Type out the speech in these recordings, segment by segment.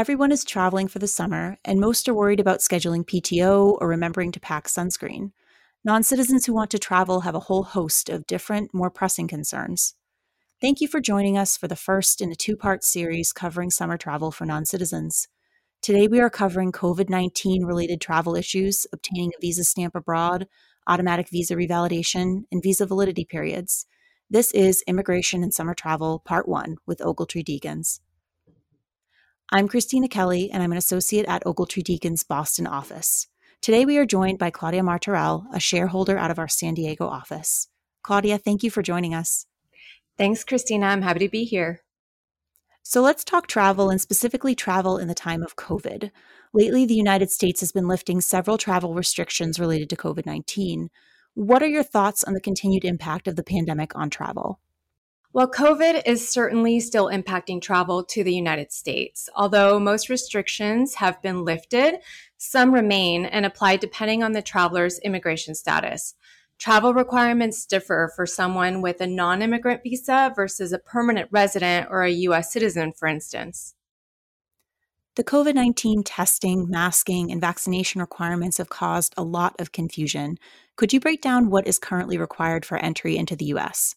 Everyone is traveling for the summer, and most are worried about scheduling PTO or remembering to pack sunscreen. Non citizens who want to travel have a whole host of different, more pressing concerns. Thank you for joining us for the first in a two part series covering summer travel for non citizens. Today, we are covering COVID 19 related travel issues, obtaining a visa stamp abroad, automatic visa revalidation, and visa validity periods. This is Immigration and Summer Travel, Part 1 with Ogletree Deakins. I'm Christina Kelly, and I'm an associate at Ogletree Deakins' Boston office. Today, we are joined by Claudia Martorell, a shareholder out of our San Diego office. Claudia, thank you for joining us. Thanks, Christina. I'm happy to be here. So let's talk travel and specifically travel in the time of COVID. Lately, the United States has been lifting several travel restrictions related to COVID 19. What are your thoughts on the continued impact of the pandemic on travel? Well, COVID is certainly still impacting travel to the United States. Although most restrictions have been lifted, some remain and apply depending on the traveler's immigration status. Travel requirements differ for someone with a non immigrant visa versus a permanent resident or a U.S. citizen, for instance. The COVID 19 testing, masking, and vaccination requirements have caused a lot of confusion. Could you break down what is currently required for entry into the U.S.?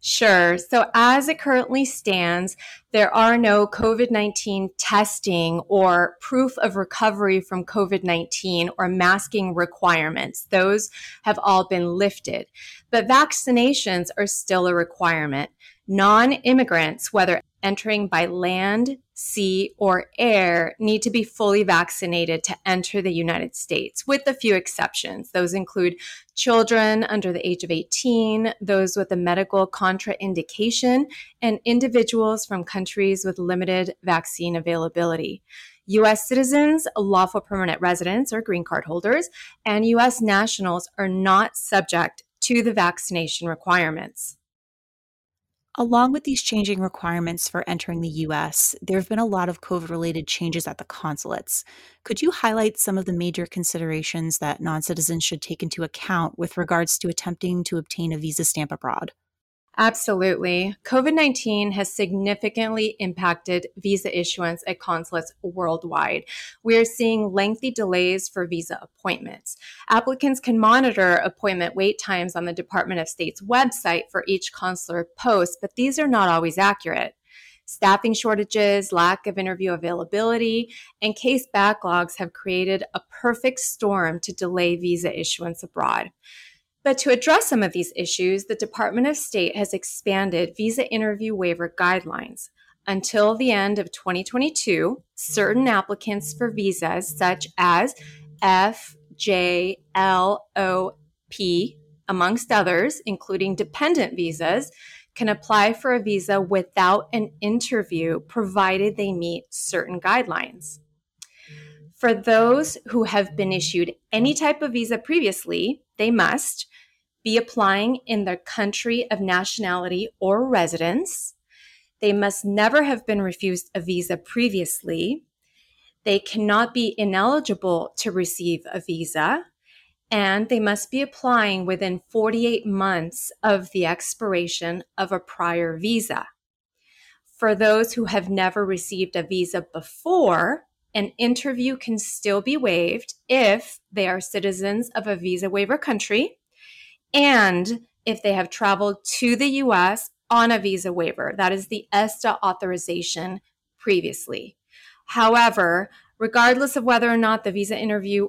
Sure. So, as it currently stands, there are no COVID 19 testing or proof of recovery from COVID 19 or masking requirements. Those have all been lifted. But vaccinations are still a requirement. Non immigrants, whether entering by land, sea, or air need to be fully vaccinated to enter the United States, with a few exceptions. Those include children under the age of 18, those with a medical contraindication, and individuals from countries with limited vaccine availability. U.S. citizens, lawful permanent residents, or green card holders, and U.S. nationals are not subject to the vaccination requirements. Along with these changing requirements for entering the US, there have been a lot of COVID related changes at the consulates. Could you highlight some of the major considerations that non citizens should take into account with regards to attempting to obtain a visa stamp abroad? Absolutely. COVID 19 has significantly impacted visa issuance at consulates worldwide. We are seeing lengthy delays for visa appointments. Applicants can monitor appointment wait times on the Department of State's website for each consular post, but these are not always accurate. Staffing shortages, lack of interview availability, and case backlogs have created a perfect storm to delay visa issuance abroad. But to address some of these issues, the Department of State has expanded visa interview waiver guidelines. Until the end of 2022, certain applicants for visas such as F, J, L, O, P, amongst others, including dependent visas, can apply for a visa without an interview provided they meet certain guidelines. For those who have been issued any type of visa previously, they must be applying in their country of nationality or residence. They must never have been refused a visa previously. They cannot be ineligible to receive a visa. And they must be applying within 48 months of the expiration of a prior visa. For those who have never received a visa before, an interview can still be waived if they are citizens of a visa waiver country and if they have traveled to the US on a visa waiver. That is the ESTA authorization previously. However, regardless of whether or not the visa interview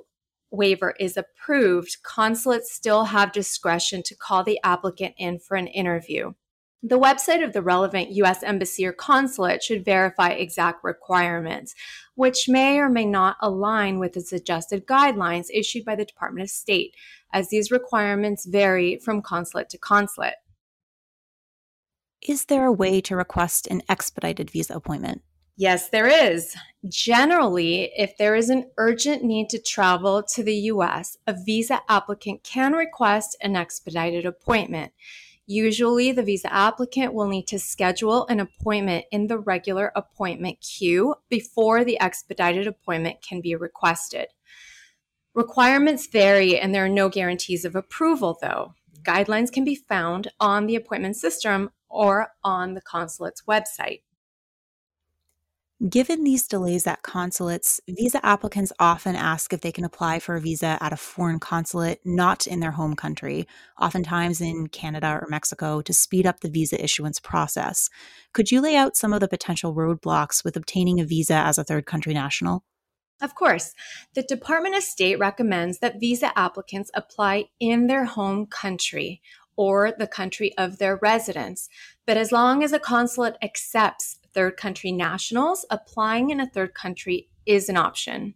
waiver is approved, consulates still have discretion to call the applicant in for an interview. The website of the relevant U.S. embassy or consulate should verify exact requirements, which may or may not align with the suggested guidelines issued by the Department of State, as these requirements vary from consulate to consulate. Is there a way to request an expedited visa appointment? Yes, there is. Generally, if there is an urgent need to travel to the US, a visa applicant can request an expedited appointment. Usually, the visa applicant will need to schedule an appointment in the regular appointment queue before the expedited appointment can be requested. Requirements vary and there are no guarantees of approval, though. Guidelines can be found on the appointment system or on the consulate's website. Given these delays at consulates, visa applicants often ask if they can apply for a visa at a foreign consulate not in their home country, oftentimes in Canada or Mexico, to speed up the visa issuance process. Could you lay out some of the potential roadblocks with obtaining a visa as a third country national? Of course, the Department of State recommends that visa applicants apply in their home country or the country of their residence. But as long as a consulate accepts third country nationals, applying in a third country is an option.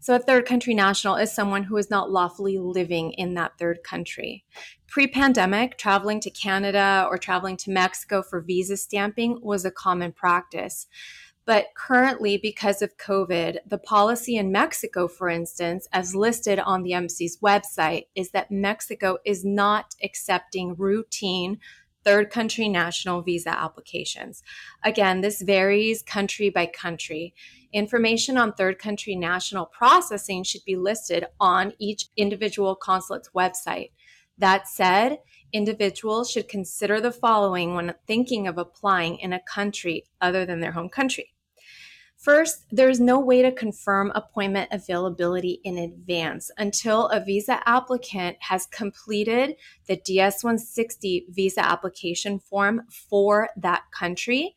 So, a third country national is someone who is not lawfully living in that third country. Pre pandemic, traveling to Canada or traveling to Mexico for visa stamping was a common practice. But currently, because of COVID, the policy in Mexico, for instance, as listed on the embassy's website, is that Mexico is not accepting routine third country national visa applications. Again, this varies country by country. Information on third country national processing should be listed on each individual consulate's website. That said, individuals should consider the following when thinking of applying in a country other than their home country. First, there's no way to confirm appointment availability in advance until a visa applicant has completed the DS 160 visa application form for that country.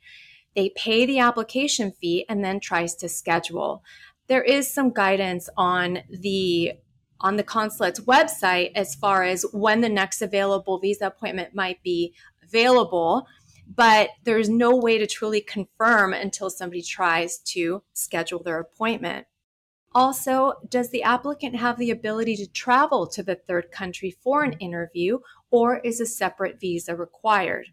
They pay the application fee and then tries to schedule. There is some guidance on the on the consulate's website as far as when the next available visa appointment might be available but there's no way to truly confirm until somebody tries to schedule their appointment. Also, does the applicant have the ability to travel to the third country for an interview, or is a separate visa required?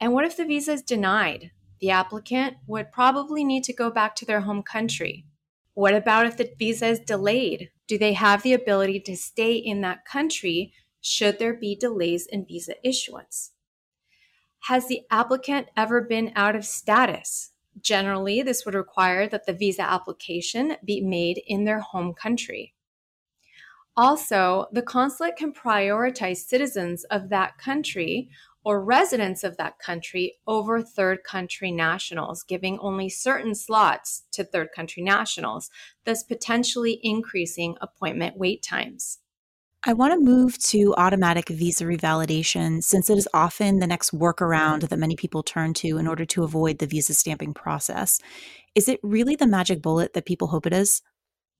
And what if the visa is denied? The applicant would probably need to go back to their home country. What about if the visa is delayed? Do they have the ability to stay in that country should there be delays in visa issuance? Has the applicant ever been out of status? Generally, this would require that the visa application be made in their home country. Also, the consulate can prioritize citizens of that country or residents of that country over third country nationals, giving only certain slots to third country nationals, thus potentially increasing appointment wait times. I want to move to automatic visa revalidation since it is often the next workaround that many people turn to in order to avoid the visa stamping process. Is it really the magic bullet that people hope it is?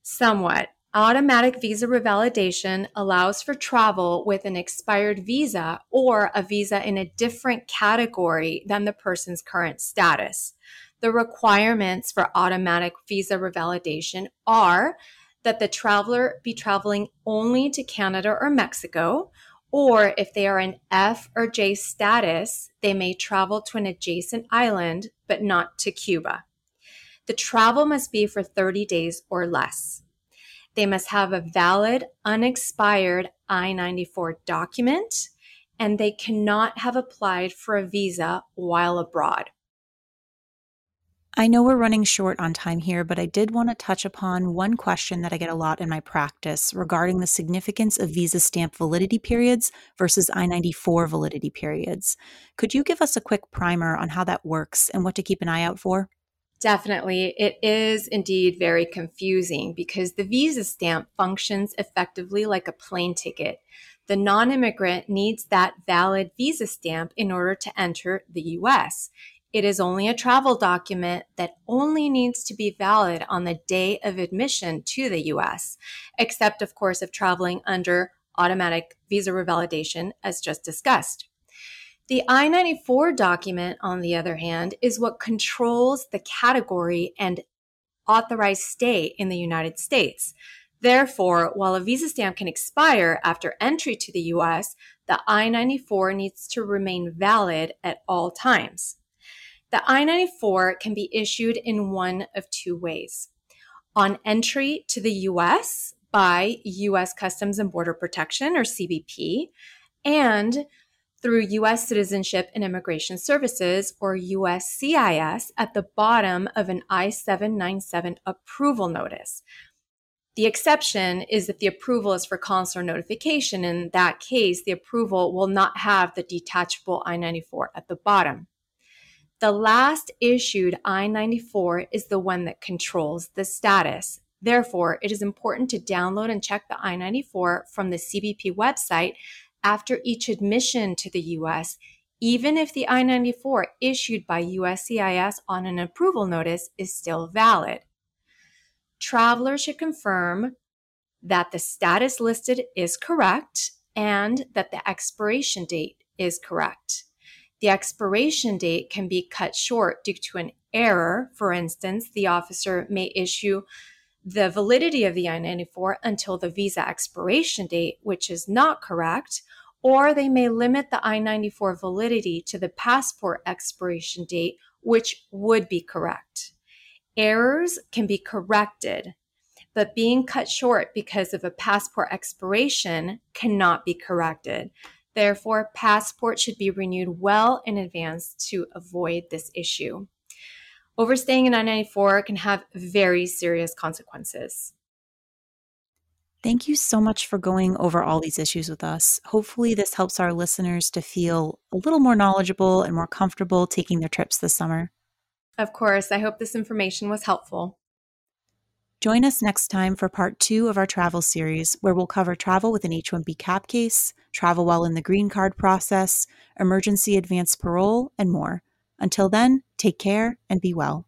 Somewhat. Automatic visa revalidation allows for travel with an expired visa or a visa in a different category than the person's current status. The requirements for automatic visa revalidation are that the traveler be traveling only to Canada or Mexico, or if they are in F or J status, they may travel to an adjacent island, but not to Cuba. The travel must be for 30 days or less. They must have a valid, unexpired I 94 document, and they cannot have applied for a visa while abroad. I know we're running short on time here, but I did want to touch upon one question that I get a lot in my practice regarding the significance of visa stamp validity periods versus I 94 validity periods. Could you give us a quick primer on how that works and what to keep an eye out for? Definitely. It is indeed very confusing because the visa stamp functions effectively like a plane ticket. The non immigrant needs that valid visa stamp in order to enter the US. It is only a travel document that only needs to be valid on the day of admission to the US, except, of course, if traveling under automatic visa revalidation, as just discussed. The I 94 document, on the other hand, is what controls the category and authorized stay in the United States. Therefore, while a visa stamp can expire after entry to the US, the I 94 needs to remain valid at all times. The I 94 can be issued in one of two ways on entry to the US by US Customs and Border Protection or CBP, and through U.S. Citizenship and Immigration Services, or USCIS, at the bottom of an I 797 approval notice. The exception is that the approval is for consular notification. In that case, the approval will not have the detachable I 94 at the bottom. The last issued I 94 is the one that controls the status. Therefore, it is important to download and check the I 94 from the CBP website after each admission to the US, even if the I 94 issued by USCIS on an approval notice is still valid. Travelers should confirm that the status listed is correct and that the expiration date is correct. The expiration date can be cut short due to an error. For instance, the officer may issue the validity of the I 94 until the visa expiration date, which is not correct, or they may limit the I 94 validity to the passport expiration date, which would be correct. Errors can be corrected, but being cut short because of a passport expiration cannot be corrected. Therefore, passport should be renewed well in advance to avoid this issue. Overstaying an I 94 can have very serious consequences. Thank you so much for going over all these issues with us. Hopefully, this helps our listeners to feel a little more knowledgeable and more comfortable taking their trips this summer. Of course, I hope this information was helpful. Join us next time for part two of our travel series, where we'll cover travel with an H 1B cap case, travel while in the green card process, emergency advance parole, and more. Until then, take care and be well.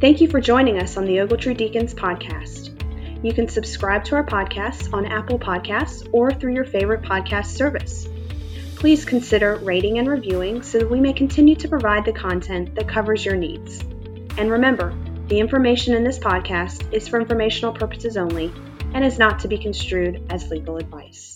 Thank you for joining us on the Ogletree Deakins podcast. You can subscribe to our podcast on Apple Podcasts or through your favorite podcast service. Please consider rating and reviewing so that we may continue to provide the content that covers your needs. And remember, the information in this podcast is for informational purposes only and is not to be construed as legal advice.